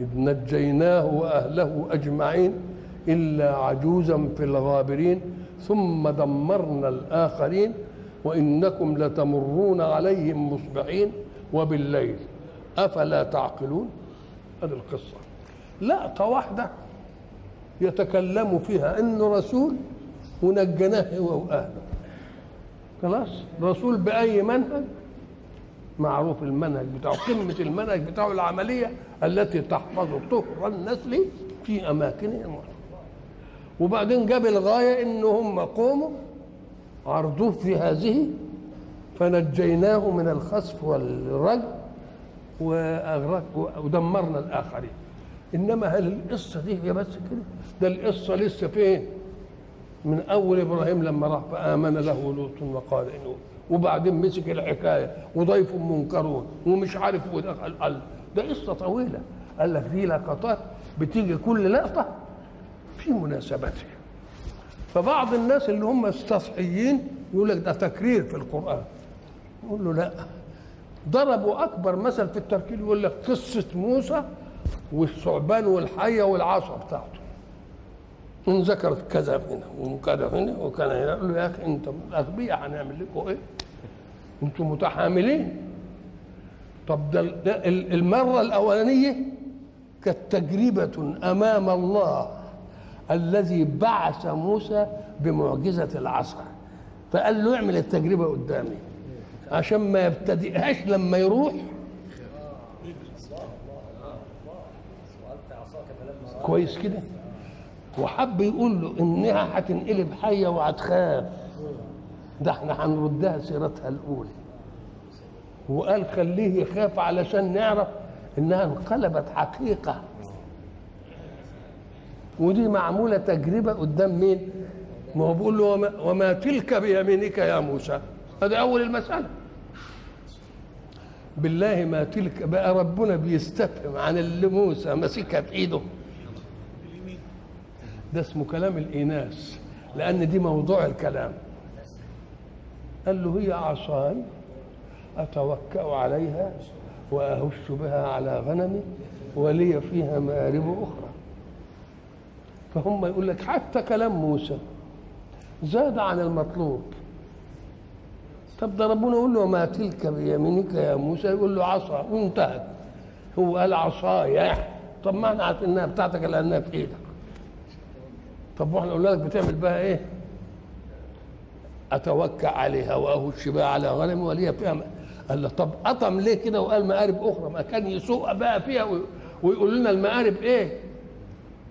إذ نجيناه وأهله أجمعين إلا عجوزا في الغابرين ثم دمرنا الآخرين وإنكم لتمرون عليهم مصبحين وبالليل. أفلا تعقلون؟ هذه القصة. لقطة واحدة يتكلم فيها إنه رسول ونجيناه هو وأهله. خلاص؟ رسول بأي منهج؟ معروف المنهج بتاعه قمة المنهج بتاعه العملية. التي تحفظ طهر النسل في أماكنه وبعدين جاب الغاية إن هم قوموا عرضوه في هذه فنجيناه من الخسف والرجم وأغرق ودمرنا الآخرين. إنما هل القصة دي هي بس كده؟ ده القصة لسه فين؟ من أول إبراهيم لما راح فآمن له لوط وقال إنه وبعدين مسك الحكاية وضيف منكرون ومش عارف ودخل قال ده قصة طويلة. قال لك دي لقطات بتيجي كل لقطة في مناسبتها. فبعض الناس اللي هم السطحيين يقول لك ده تكرير في القرآن. يقول له لا. ضربوا أكبر مثل في التركيب يقول لك قصة موسى والثعبان والحية والعصا بتاعته. إن ذكرت كذا هنا وكذا هنا وكان هنا. يقول له يا أخي أنت أغبياء هنعمل لكم إيه؟ أنتم متحاملين. طب ده, المرة الأولانية كانت تجربة أمام الله الذي بعث موسى بمعجزة العصا فقال له اعمل التجربة قدامي عشان ما يبتدئهاش لما يروح. كويس كده؟ وحب يقول له انها هتنقلب حية وهتخاف. ده إحنا هنردها سيرتها الأولى. وقال خليه يخاف علشان نعرف إنها انقلبت حقيقة. ودي معمولة تجربة قدام مين؟ ما هو بيقول له وما, وما تلك بيمينك يا موسى. هذا أول المسألة. بالله ما تلك بقى ربنا بيستفهم عن اللي موسى ماسكها في إيده. ده اسمه كلام الإناث لأن دي موضوع الكلام. قال له هي عصاي؟ أتوكأ عليها وأهش بها على غنمي ولي فيها مآرب أخرى. فهم يقول لك حتى كلام موسى زاد عن المطلوب. طب ده ربنا يقول له ما تلك بيمينك يا موسى؟ يقول له عصا وانتهت. هو قال عصايا طب ما إحنا إنها بتاعتك لانها في إيدك. طب وإحنا قلنا لك بتعمل بها إيه؟ أتوكأ عليها وأهش بها على غنمي ولي فيها. قال له طب قطم ليه كده وقال مآرب أخرى ما كان يسوق بقى فيها. ويقول لنا المآرب إيه؟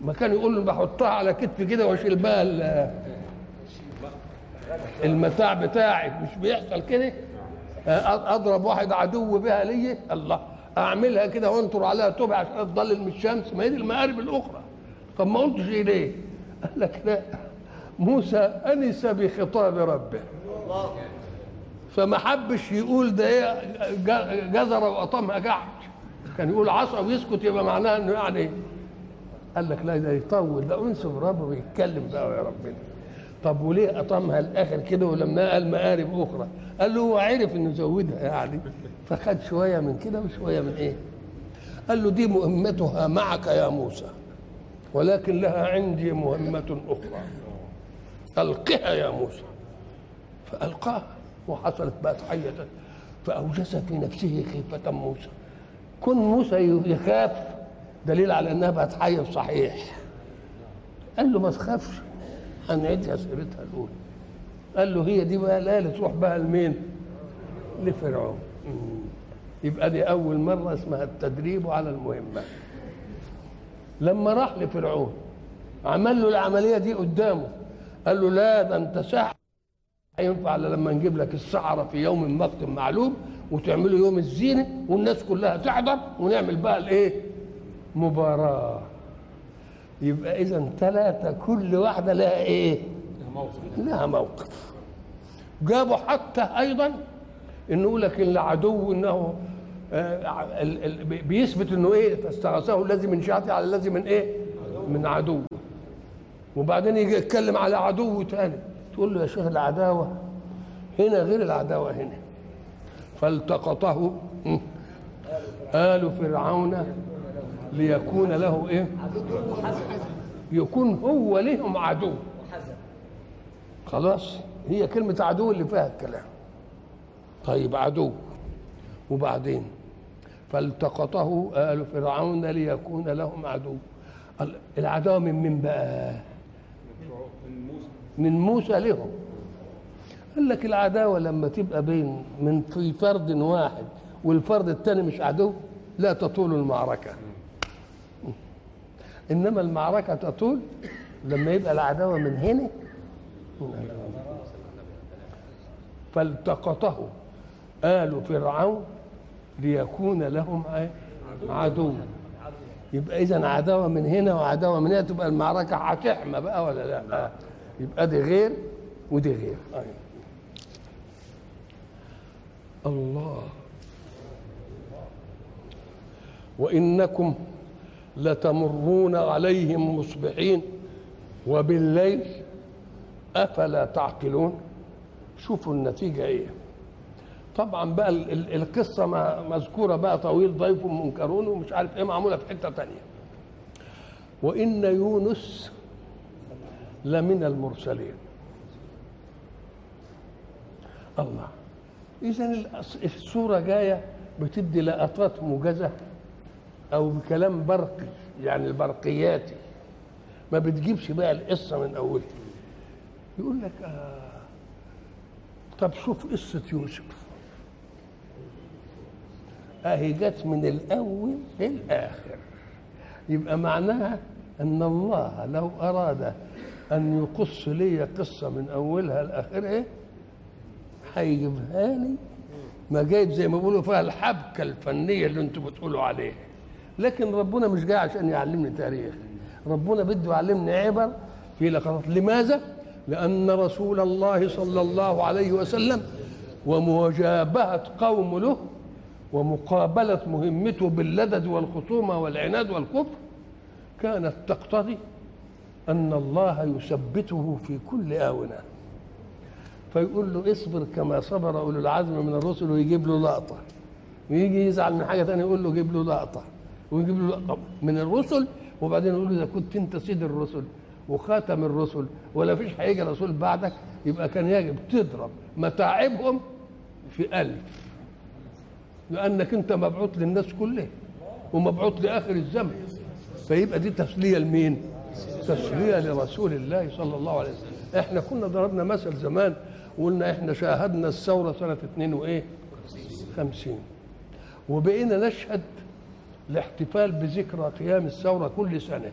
ما كان يقول له بحطها على كتفي كده وأشيل ال... المتاع بتاعي مش بيحصل كده؟ أضرب واحد عدو بها لي الله أعملها كده وأنطر عليها تبع عشان تضلل من الشمس ما هي دي المآرب الأخرى طب ما قلتش ليه؟ قال لك لا موسى أنس بخطاب ربه فما حبش يقول ده إيه جزرة وقطمها جحش. كان يقول عصا ويسكت يبقى معناها إنه يعني قال لك لا ده يطول ده أنس بربه ويتكلم بقى يا ربنا. طب وليه قطمها الآخر كده ولما قال مآرب أخرى؟ قال له هو عرف إنه زودها يعني فخد شوية من كده وشوية من إيه؟ قال له دي مهمتها معك يا موسى ولكن لها عندي مهمة أخرى. ألقها يا موسى. فألقاها. وحصلت بقت حية فأوجس في نفسه خيفة موسى. كن موسى يخاف دليل على أنها بقت حية صحيح. قال له ما تخافش هنعيدها سيرتها الأولى. قال له هي دي بقى لا تروح بها لمين؟ لفرعون. يبقى دي أول مرة اسمها التدريب على المهمات لما راح لفرعون عمل له العملية دي قدامه. قال له لا ده أنت ساحر. ينفع لما نجيب لك السحره في يوم وقت معلوم وتعملوا يوم الزينة والناس كلها تحضر ونعمل بقى الإيه؟ مباراة. يبقى إذا ثلاثة كل واحدة لها إيه؟ لها موقف. جابوا حتى أيضا إنه يقول لك العدو إنه آه، بيثبت إنه إيه؟ فاستغاثه الذي من شيعته على الذي من إيه؟ من عدو. وبعدين يجي يتكلم على عدو تاني. تقول له يا شيخ العداوة هنا غير العداوة هنا. فالتقطه آل فرعون ليكون له إيه؟ يكون هو لهم عدو. خلاص؟ هي كلمة عدو اللي فيها الكلام. طيب عدو. وبعدين؟ فالتقطه آل فرعون ليكون لهم عدو. ال- العداوة من مين بقى؟ من لهم قال لك العداوة لما تبقى بين من في فرد واحد والفرد الثاني مش عدو لا تطول المعركة إنما المعركة تطول لما يبقى العداوة من هنا فالتقطه آل فرعون ليكون لهم؟ عدو يبقى إذا عداوة من هنا وعداوة من هنا تبقى المعركة هتحمى بقى ولا لا؟ يبقى دي غير ودي غير. أيوة. الله. وإنكم لتمرون عليهم مصبحين. وبالليل أفلا تعقلون؟ شوفوا النتيجة إيه. طبعا بقى ال- ال- القصة ما- مذكورة بقى طويل ضيف منكرون ومش عارف إيه معمولة في حتة تانية. وإن يونس لمن المرسلين. الله. إذا الصورة جاية بتدي لقطات موجزة أو بكلام برقي يعني البرقياتي. ما بتجيبش بقى القصة من أولها. يقول لك آه طب شوف قصة يوسف. أهي جت من الأول للآخر. يبقى معناها أن الله لو أراد أن يقص لي قصة من أولها لآخرها هيجيبها لي. ما جايب زي ما بيقولوا فيها الحبكة الفنية اللي أنتوا بتقولوا عليها. لكن ربنا مش جاي عشان يعلمني تاريخ. ربنا بده يعلمني عبر في لقطات. لماذا؟ لأن رسول الله صلى الله عليه وسلم ومجابهة قوم له ومقابلة مهمته باللدد والخصومة والعناد والكفر كانت تقتضي أن الله يثبته في كل آونة. فيقول له اصبر كما صبر أولو العزم من الرسل ويجيب له لقطة. ويجي يزعل من حاجة ثانية يقول له جيب له لقطة. ويجيب له لقطة من الرسل وبعدين يقول له إذا كنت أنت سيد الرسل وخاتم الرسل ولا فيش هيجي رسول بعدك يبقى كان يجب تضرب متاعبهم في ألف. لأنك أنت مبعوث للناس كلها ومبعوث لآخر الزمن. فيبقى دي تسلية لمين؟ تسلية لرسول الله صلى الله عليه وسلم. إحنا كنا ضربنا مثل زمان وقلنا إحنا شاهدنا الثورة سنة اتنين وإيه؟ خمسين. وبقينا نشهد الاحتفال بذكرى قيام الثورة كل سنة.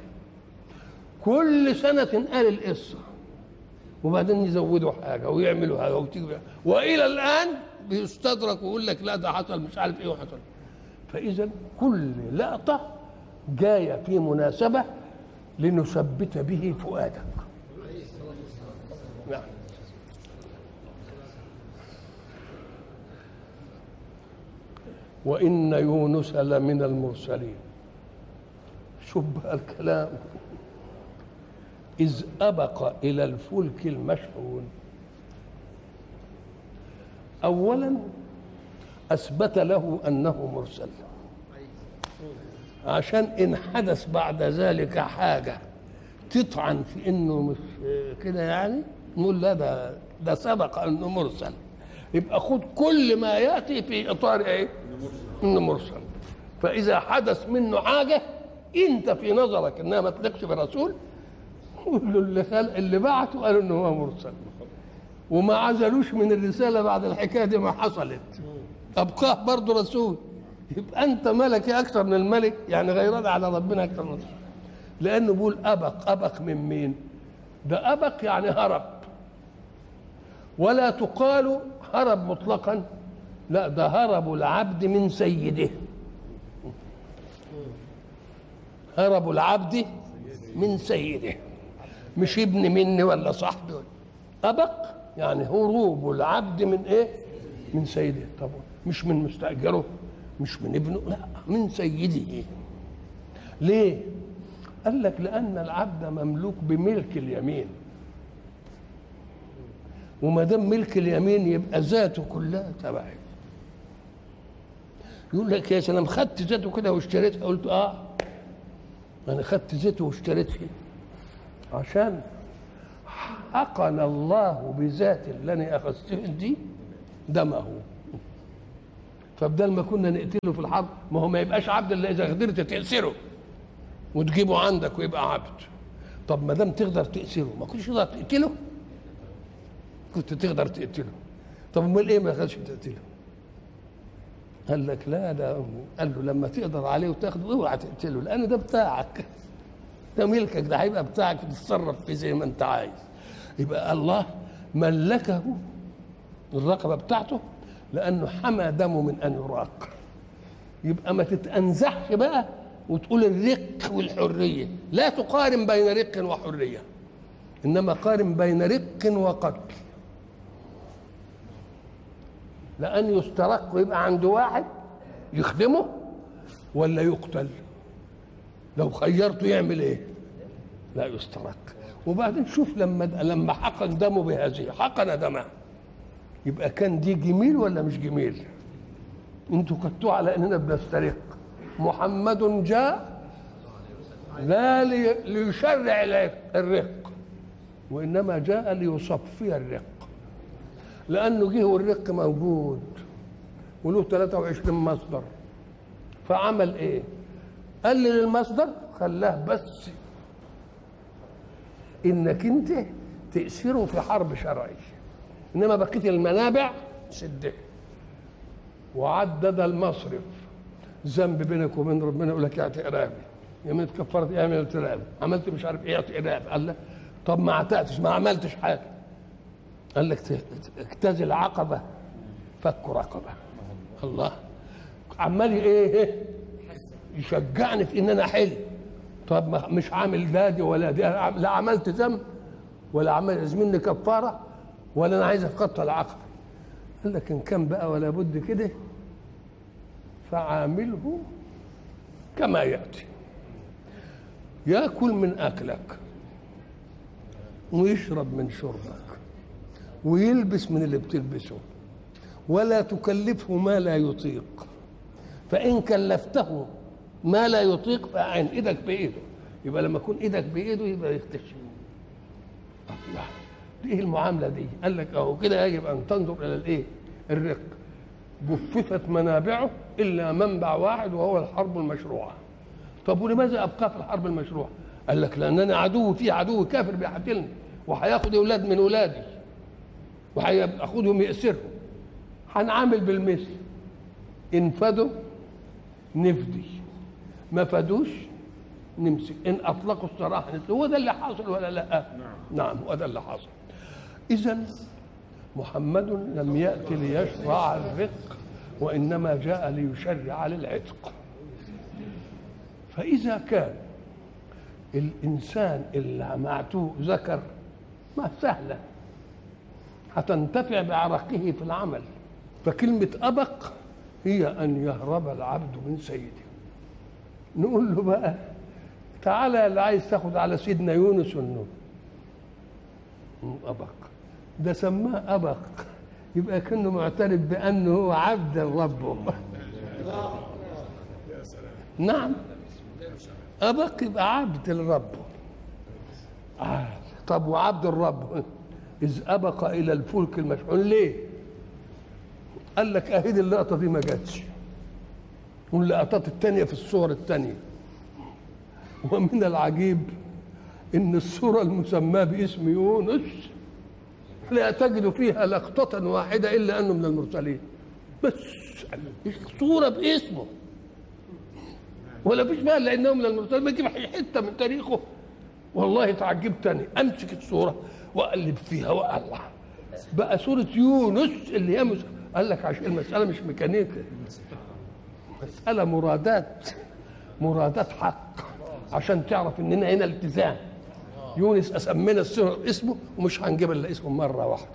كل سنة تنقال القصة. وبعدين يزودوا حاجة ويعملوا حاجة وتيجي وإلى الآن بيستدرك ويقول لك لا ده حصل مش عارف إيه وحصل. فإذا كل لقطة جاية في مناسبة لنثبت به فؤادك. نعم. وإن يونس لمن المرسلين. بقى الكلام. إذ أبق إلى الفلك المشحون. أولا أثبت له أنه مرسل. عشان إن حدث بعد ذلك حاجة تطعن في إنه مش كده يعني؟ نقول لا ده ده سبق إنه مرسل. يبقى خد كل ما يأتي في إطار إيه؟ إنه مرسل. فإذا حدث منه حاجة أنت في نظرك إنها ما تليقش برسول قول له اللي خلق اللي بعته قالوا إنه هو مرسل. وما عزلوش من الرسالة بعد الحكاية دي ما حصلت. أبقاه برضه رسول؟ يبقى أنت ملكي أكثر من الملك يعني غيران على ربنا أكثر من لأنه بيقول أبق أبق من مين؟ ده أبق يعني هرب. ولا تقال هرب مطلقا لا ده هرب العبد من سيده. هرب العبد من سيده. مش ابن مني ولا صاحبي. أبق يعني هروب العبد من إيه؟ من سيده. طب مش من مستأجره. مش من ابنه لا من سيده. ليه؟ قال لك لأن العبد مملوك بملك اليمين. وما دام ملك اليمين يبقى ذاته كلها تبعي. يقول لك يا سلام خدت ذاته كده واشتريتها؟ قلت آه أنا خدت ذاته واشتريتها. عشان حقن الله بذات اللي أنا اخذته دي دمه. فبدل ما كنا نقتله في الحرب ما هو ما يبقاش عبد إلا إذا قدرت تأسره وتجيبه عندك ويبقى عبد. طب ما دام تقدر تأسره ما كنتش تقدر تقتله؟ كنت تقدر تقتله. طب أمال إيه ما كانش تقتله؟ قال لك لا ده قال له لما تقدر عليه وتاخده اوعى تقتله لأن ده بتاعك. ده ملكك ده هيبقى بتاعك تتصرف فيه زي ما أنت عايز. يبقى الله ملكه الرقبه بتاعته لأنه حمى دمه من أن يراق. يبقى ما تتأنزحش بقى وتقول الرق والحرية. لا تقارن بين رق وحرية إنما قارن بين رق وقتل. لأن يسترق ويبقى عنده واحد يخدمه ولا يقتل؟ لو خيرته يعمل إيه؟ لا يسترق. وبعدين شوف لما لما حقن دمه بهذه حقن دمه. يبقى كان دي جميل ولا مش جميل؟ أنتوا خدتوه على اننا بنسترق محمد جاء لا لي- ليشرع الرق وإنما جاء ليصفي الرق. لأنه جه والرق موجود وله 23 مصدر. فعمل إيه؟ قلل المصدر خلاه بس إنك أنت تأثيره في حرب شرعي إنما بقيه المنابع سده وعدد المصرف. ذنب بينك وبين ربنا يقول لك اعطي ارابي يوم كفرت اعمل ارابي عملت مش عارف إيه اعطي قال لا طب ما اعتقتش ما عملتش حاجة. قال لك اجتزل عقبة فك رقبة. الله. عمال إيه يشجعني في إن أنا أحل. طب مش عامل لا دي ولا دي. لا عملت ذنب ولا عمل مني كفارة. ولا أنا عايز اتخطى العقبه قال لك إن كان بقى ولا بد كده فعامله كما يأتي. يأكل من أكلك ويشرب من شربك ويلبس من اللي بتلبسه ولا تكلفه ما لا يطيق. فإن كلفته ما لا يطيق فأعن إيدك بإيده. يبقى لما يكون إيدك بإيده يبقى يختشي الله دي المعاملة دي؟ قال لك أهو كده يجب أن تنظر إلى الإيه؟ الرق. جففت منابعه إلا منبع واحد وهو الحرب المشروعة. طب ولماذا أبقى في الحرب المشروعة؟ قال لك لأننا عدو في عدو كافر بيقتلني وهياخد أولاد من أولادي. وهياخدهم يأسرهم هنعامل بالمثل. إن فدوا نفدي. ما فدوش نمسك. إن أطلقوا السراح هو ده اللي حاصل ولا لا؟ نعم. نعم هو ده اللي حاصل. إذا محمد لم يأتي ليشرع الرق وإنما جاء ليشرع للعتق. فإذا كان الإنسان اللي معتوه ذكر ما سهلة هتنتفع بعرقه في العمل. فكلمة أبق هي أن يهرب العبد من سيده. نقول له بقى تعالى اللي عايز تاخد على سيدنا يونس والنور أبق. ده سماه أبق. يبقى كأنه معترف بأنه هو عبد ربه نعم. أبق يبقى عبد لربه آه. طب وعبد الرب؟ إذ أبق إلى الفلك المشحون. ليه؟ قال لك أهيد اللقطة دي ما جاتش. واللقطات التانية في الصور التانية. ومن العجيب إن الصورة المسماة باسم يونس لا تجد فيها لقطة واحدة إلا أنه من المرسلين. بس صورة باسمه. ولا فيش بقى لأنه من المرسلين. ما يجيب حتة من تاريخه. والله تعجبت تاني أمسك الصورة وأقلب فيها والله بقى صورة يونس اللي هي مس... قال لك عشان المسألة مش ميكانيكا. مسألة مرادات. مرادات حق. عشان تعرف إننا هنا التزام. يونس أسمينا السور اسمه ومش هنجيب إلا اسمه مرة واحدة.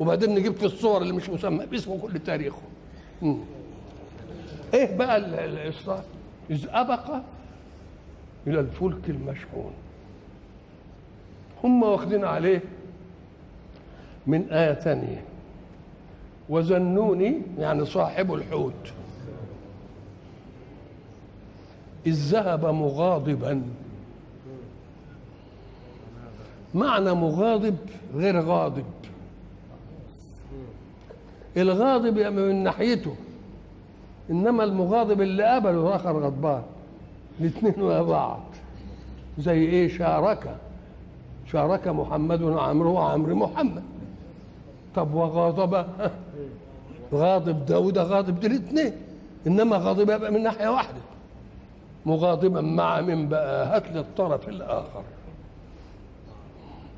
وبعدين نجيب في الصور اللي مش مسمى باسمه كل تاريخه. مم. إيه بقى ال- ال- الإصلاح؟ إذ أبق إلى الفلك المشحون. هم واخدين عليه من آية ثانية وزنوني يعني صاحب الحوت. إذ ذهب مغاضبا. معنى مغاضب غير غاضب. الغاضب من ناحيته إنما المغاضب اللي قبله آخر غضبان. الاثنين مع بعض. زي إيه؟ شارك. شارك محمد وعمرو وعمرو محمد. طب وغاضب؟ غاضب ده وده غاضب دي الاثنين. إنما غاضب يبقى من ناحية واحدة. مغاضبا مع من بقى هات لي الطرف الآخر.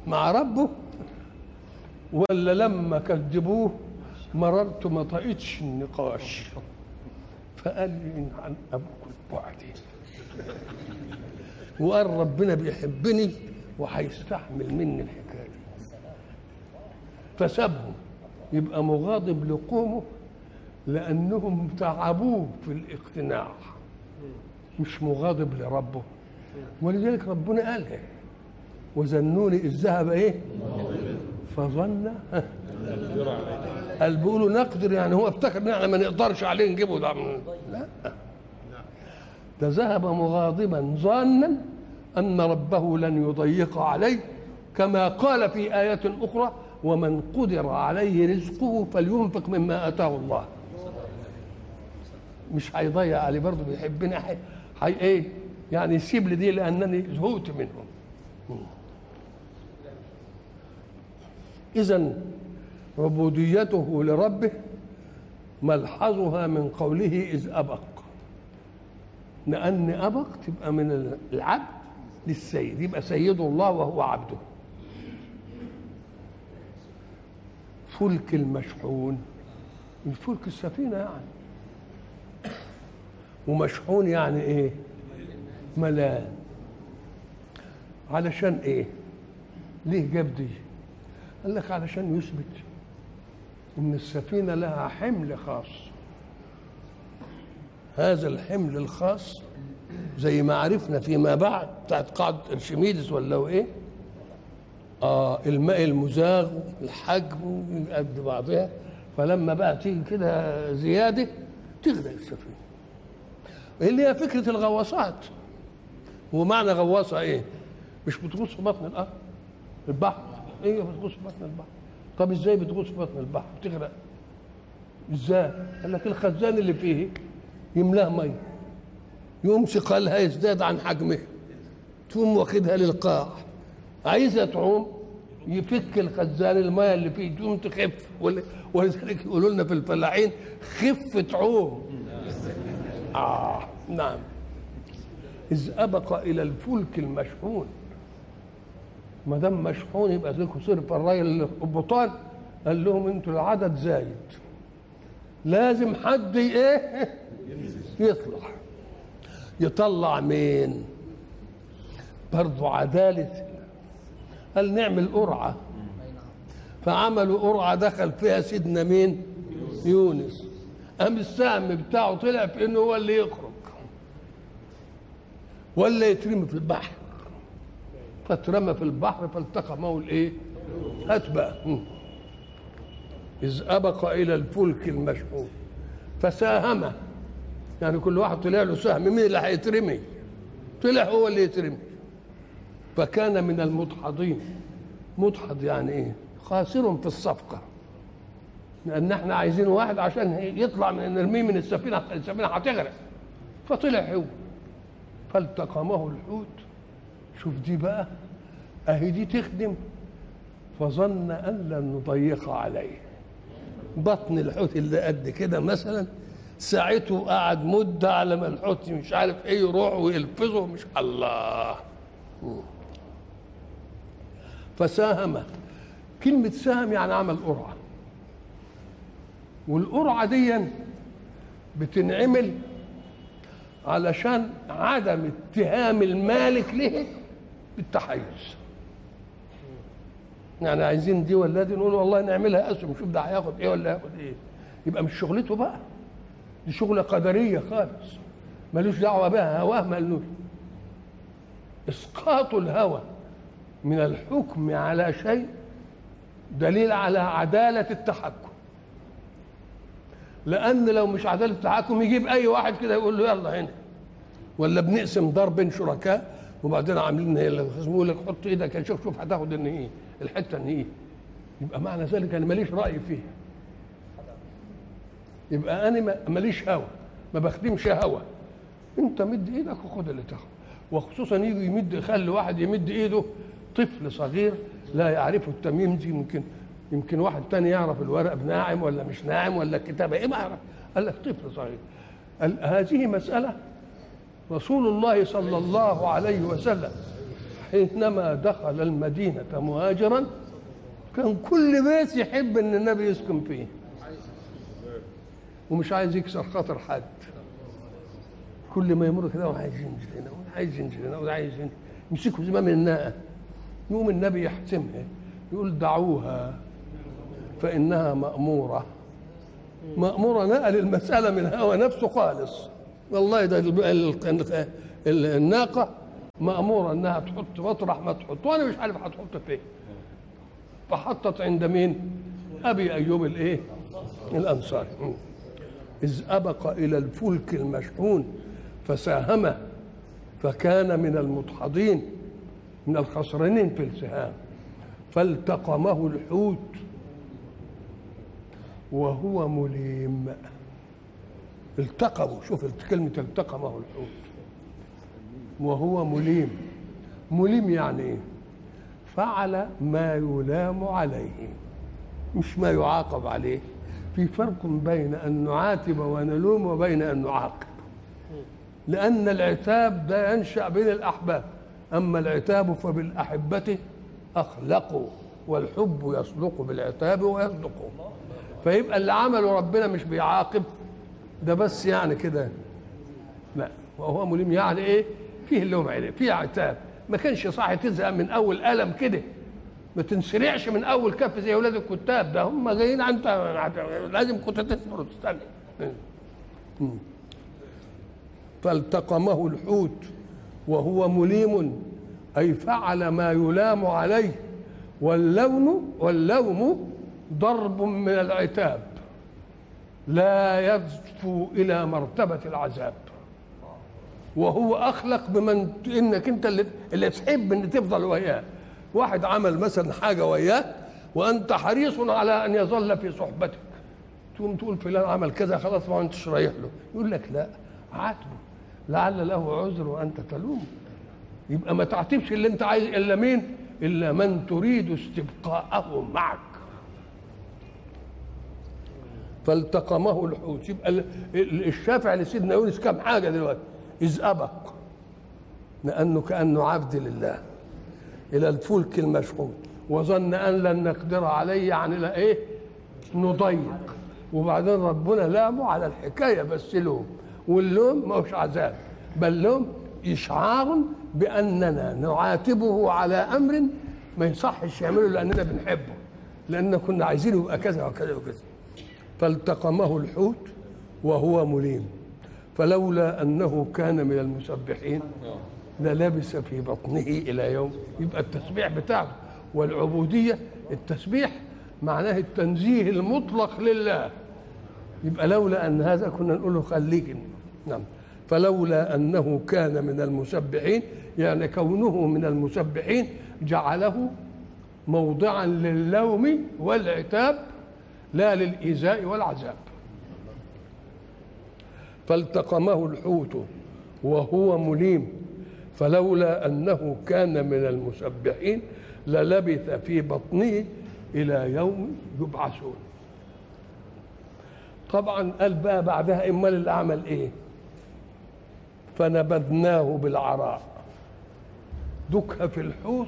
مع ربه ولا لما كذبوه مررت ما طقتش النقاش. فقال لي عن أبوك بعدي وقال ربنا بيحبني وهيستحمل مني الحكاية. دي فسابهم. يبقى مغاضب لقومه لأنهم تعبوه في الاقتناع. مش مغاضب لربه. ولذلك ربنا قال إيه؟ وزنوني إذ ذهب إيه؟ فظن. قال بيقولوا نقدر يعني هو افتكر ان إحنا ما نقدرش عليه نجيبه ده. لا. ده ذهب مغاضبا ظانا أن ربه لن يضيق عليه كما قال في آية أخرى ومن قدر عليه رزقه فلينفق مما آتاه الله. مش هيضيع عليه برضه بيحبني حي... حي إيه؟ يعني يسيب لي دي لأنني زهقت منهم. اذا عبوديته لربه ملحظها من قوله إذ أبق. لأن أبق تبقى من العبد للسيد يبقى سيده الله وهو عبده. فلك المشحون الفلك السفينة يعني. ومشحون يعني إيه؟ ملان علشان إيه؟ ليه جاب دي؟ قال لك علشان يثبت إن السفينة لها حمل خاص. هذا الحمل الخاص زي ما عرفنا فيما بعد بتاعت قاعدة أرشميدس ولا إيه آه الماء المزاغ الحجم قد بعضها. فلما بقى تيجي كده زيادة تغرق السفينة. اللي هي فكرة الغواصات. ومعنى غواصة إيه؟ مش بتغوص في بطن الأرض البحر. إيه بتغوص في بطن البحر؟ طب إزاي بتغوص في بطن البحر؟ بتغرق. إزاي؟ قال لك الخزان اللي فيه يملاه ميه يقوم ثقلها يزداد عن حجمها تقوم واخدها للقاع. عايزه تعوم يفك الخزان الميه اللي فيه تقوم تخف. ول- ولذلك يقولوا لنا في الفلاحين خف تعوم. آه نعم. إذ أبق إلى الفلك المشحون. ما دام مشحون يبقى لكم صرف الراجل القبطان قال لهم أنتوا العدد زايد. لازم حد إيه؟ يطلع. يطلع مين؟ برضو عدالة. قال نعمل قرعة. فعملوا قرعة دخل فيها سيدنا مين؟ يونس. قام السهم بتاعه طلع في إنه هو اللي يخرج. ولا يترمي في البحر. فاترمى في البحر فالتقمه الايه مم. إذ أبق إلى الفلك المشحون. فساهم. يعني كل واحد طلع له سهم. مين اللي هيترمي طلع هو اللي يترمي. فكان من المدحضين. مدحض يعني إيه؟ خاسر في الصفقة. لأن إحنا عايزين واحد عشان يطلع من نرميه من السفينة السفينة هتغرق. فطلع هو. فالتقمه الحوت. شوف دي بقى أهي دي تخدم. فظن أن لن نضيق عليه. بطن الحوت اللي قد كده مثلا ساعته قعد مدة على ما الحوت مش عارف إيه يروح ويلفظه مش الله. فساهم. كلمة ساهم يعني عمل قرعة. والقرعة دي بتنعمل علشان عدم اتهام المالك له بالتحيز. يعني عايزين دي ولا دي نقول والله نعملها أسهم شوف ده هياخد إيه ولا هياخد إيه. يبقى مش شغلته بقى. دي شغلة قدرية خالص ملوش دعوة بها هواه ملوش إسقاط الهوى من الحكم على شيء دليل على عدالة التحكم. لأن لو مش عدالة التحكم يجيب أي واحد كده يقول له يلا هنا. ولا بنقسم بين شركاء وبعدين عاملين هي يقول لك حط إيدك شوف شوف هتاخد إن إيه؟ الحتة إن إيه؟ يبقى معنى ذلك أنا ماليش رأي فيها يبقى أنا ماليش هوى ما بخدمش هوى أنت مد إيدك وخد اللي تاخد وخصوصا يجي يمد يخلي واحد يمد إيده طفل صغير لا يعرفه التمييم دي يمكن يمكن واحد تاني يعرف الورق ناعم ولا مش ناعم ولا الكتابه إيه ما يعرف؟ قال لك طفل صغير. هذه مسألة رسول الله صلى الله عليه وسلم حينما دخل المدينة مهاجرا كان كل بيت يحب إن النبي يسكن فيه. ومش عايز يكسر خاطر حد. كل ما يمر كده وعايز ينزل هنا وعايز ينزل هنا وعايز ينزل يمسكوا زمام الناقة. يقوم النبي يحتمها. يقول دعوها فإنها مأمورة. مأمورة نقل المسألة من هوى نفسه خالص. والله ده الناقة مأمورة إنها تحط مطرح ما تحط وأنا مش عارف هتحط فين فحطت عند مين؟ أبي أيوب الإيه؟ الأنصاري إذ أبق إلى الفلك المشحون فساهم فكان من المدحضين من الخسرانين في السهام فالتقمه الحوت وهو مليم التقمه شوف كلمة التقمه الحوت. وهو مليم. مليم يعني إيه؟ فعل ما يلام عليه. مش ما يعاقب عليه. في فرق بين أن نعاتب ونلوم وبين أن نعاقب. لأن العتاب ده ينشأ بين الأحباب. أما العتاب فبالأحبة أخلقوا والحب يصدق بالعتاب ويصدق. فيبقى اللي عمله ربنا مش بيعاقب. ده بس يعني كده. لا وهو مليم يعني إيه؟ فيه اللوم عليه فيه عتاب. ما كانش صح تزهق من أول قلم كده. ما تنسرعش من أول كف زي أولاد الكتاب. ده هم جايين انت لازم كنت تصبر وتستنى فالتقمه الحوت وهو مليم أي فعل ما يلام عليه. واللون واللوم ضرب من العتاب. لا يزفو إلى مرتبة العذاب. وهو أخلق بمن إنك أنت اللي, اللي تحب إن تفضل وياه. واحد عمل مثلا حاجة وياك وأنت حريص على أن يظل في صحبتك. تقوم تقول فلان عمل كذا خلاص ما انتش رايح له. يقول لك لا عاتبه. لعل له عذر وأنت تلوم يبقى ما تعاتبش اللي أنت عايز إلا مين؟ إلا من تريد استبقاءه معك. فالتقمه الحوت. يبقى الشافع لسيدنا يونس كم حاجة دلوقتي. إذ أبق لأنه كأنه عبد لله. إلى الفلك المشحون. وظن أن لن نقدر عليه يعني لا إيه؟ نضيق. وبعدين ربنا لامه على الحكاية بس لوم. واللوم هوش عذاب. بل لوم إشعار بأننا نعاتبه على أمر ما يصحش يعمله لأننا بنحبه. لأن كنا عايزينه يبقى كذا وكذا وكذا. فالتقمه الحوت وهو مليم. فلولا أنه كان من المسبحين للبس في بطنه إلى يوم. يبقى التسبيح بتاعه. والعبودية التسبيح معناه التنزيه المطلق لله. يبقى لولا أن هذا كنا نقول له خليك نعم. فلولا أنه كان من المسبحين يعني كونه من المسبحين جعله موضعا للوم والعتاب لا للايذاء والعذاب فالتقمه الحوت وهو مليم فلولا أنه كان من المسبحين للبث في بطنه إلى يوم يبعثون. طبعا قال بقى بعدها امال اللي عمل إيه؟ فنبذناه بالعراء. دكها في الحوت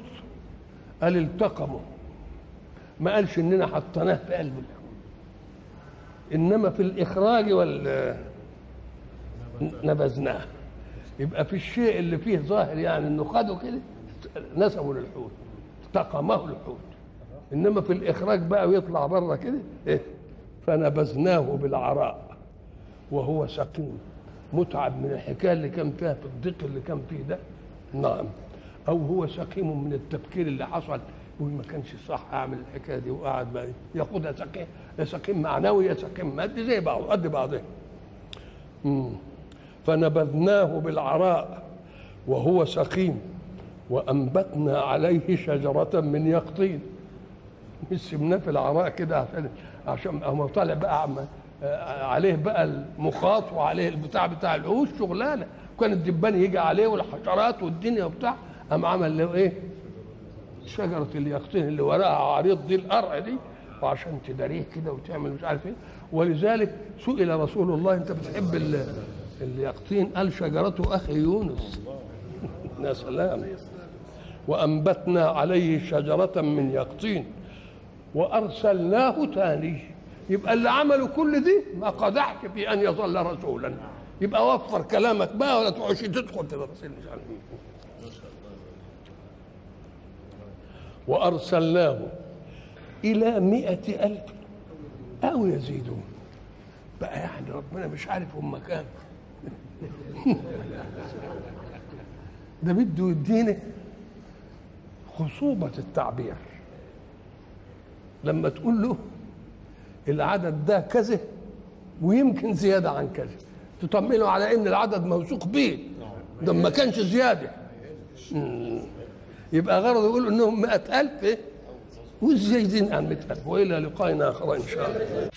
قال التقموا ما قالش إننا حطيناه في قلب الحوت. إنما في الإخراج وال نبذناه. يبقى في الشيء اللي فيه ظاهر يعني إنه خده كده نسبه للحوت تقمه الحوت إنما في الإخراج بقى ويطلع بره كده إيه؟ فنبذناه بالعراء وهو سقيم متعب من الحكاية اللي كان فيها في الضيق اللي كان فيه ده. نعم. أو هو سقيم من التفكير اللي حصل يقول ما كانش صح أعمل الحكاية دي وقعد بقى ياخدها سقيم سقيم معنوي يا سقيم مادي زي بعض قد بعضها مم. فنبذناه بالعراء وهو سقيم وأنبتنا عليه شجرة من يقطين سمناه في العراء كده عشان عشان هو طالع بقى عم عليه بقى المخاط وعليه البتاع بتاع العوش شغلانة كان الدبان يجي عليه والحشرات والدنيا وبتاع قام عمل له إيه؟ شجرة اليقطين اللي وراها عريض دي القرع دي وعشان تداريه كده وتعمل مش عارف إيه. ولذلك سئل رسول الله انت بتحب ال- اليقطين قال شجرته أخي يونس. يا سلام. وأنبتنا عليه شجرة من يقطين وأرسلناه تاني. يبقى اللي عملوا كل دي ما قدحش في أن يظل رسولا. يبقى وفر كلامك بقى ولا تقعدش تدخل تفاصيل مش عارف إيه وأرسلناه إلى مئة ألف. أو يزيدون. بقى يعني ربنا مش عارف هم كام. ده بده يدينا خصوبة التعبير. لما تقول له العدد ده كذا ويمكن زيادة عن كذا. تطمنه على إن العدد موثوق به. ده ما كانش زيادة. يبقى غرض يقول انهم مئة ألف. إيه؟ والزايدين عن مئة ألف وإلى لقائنا آخر إن شاء الله.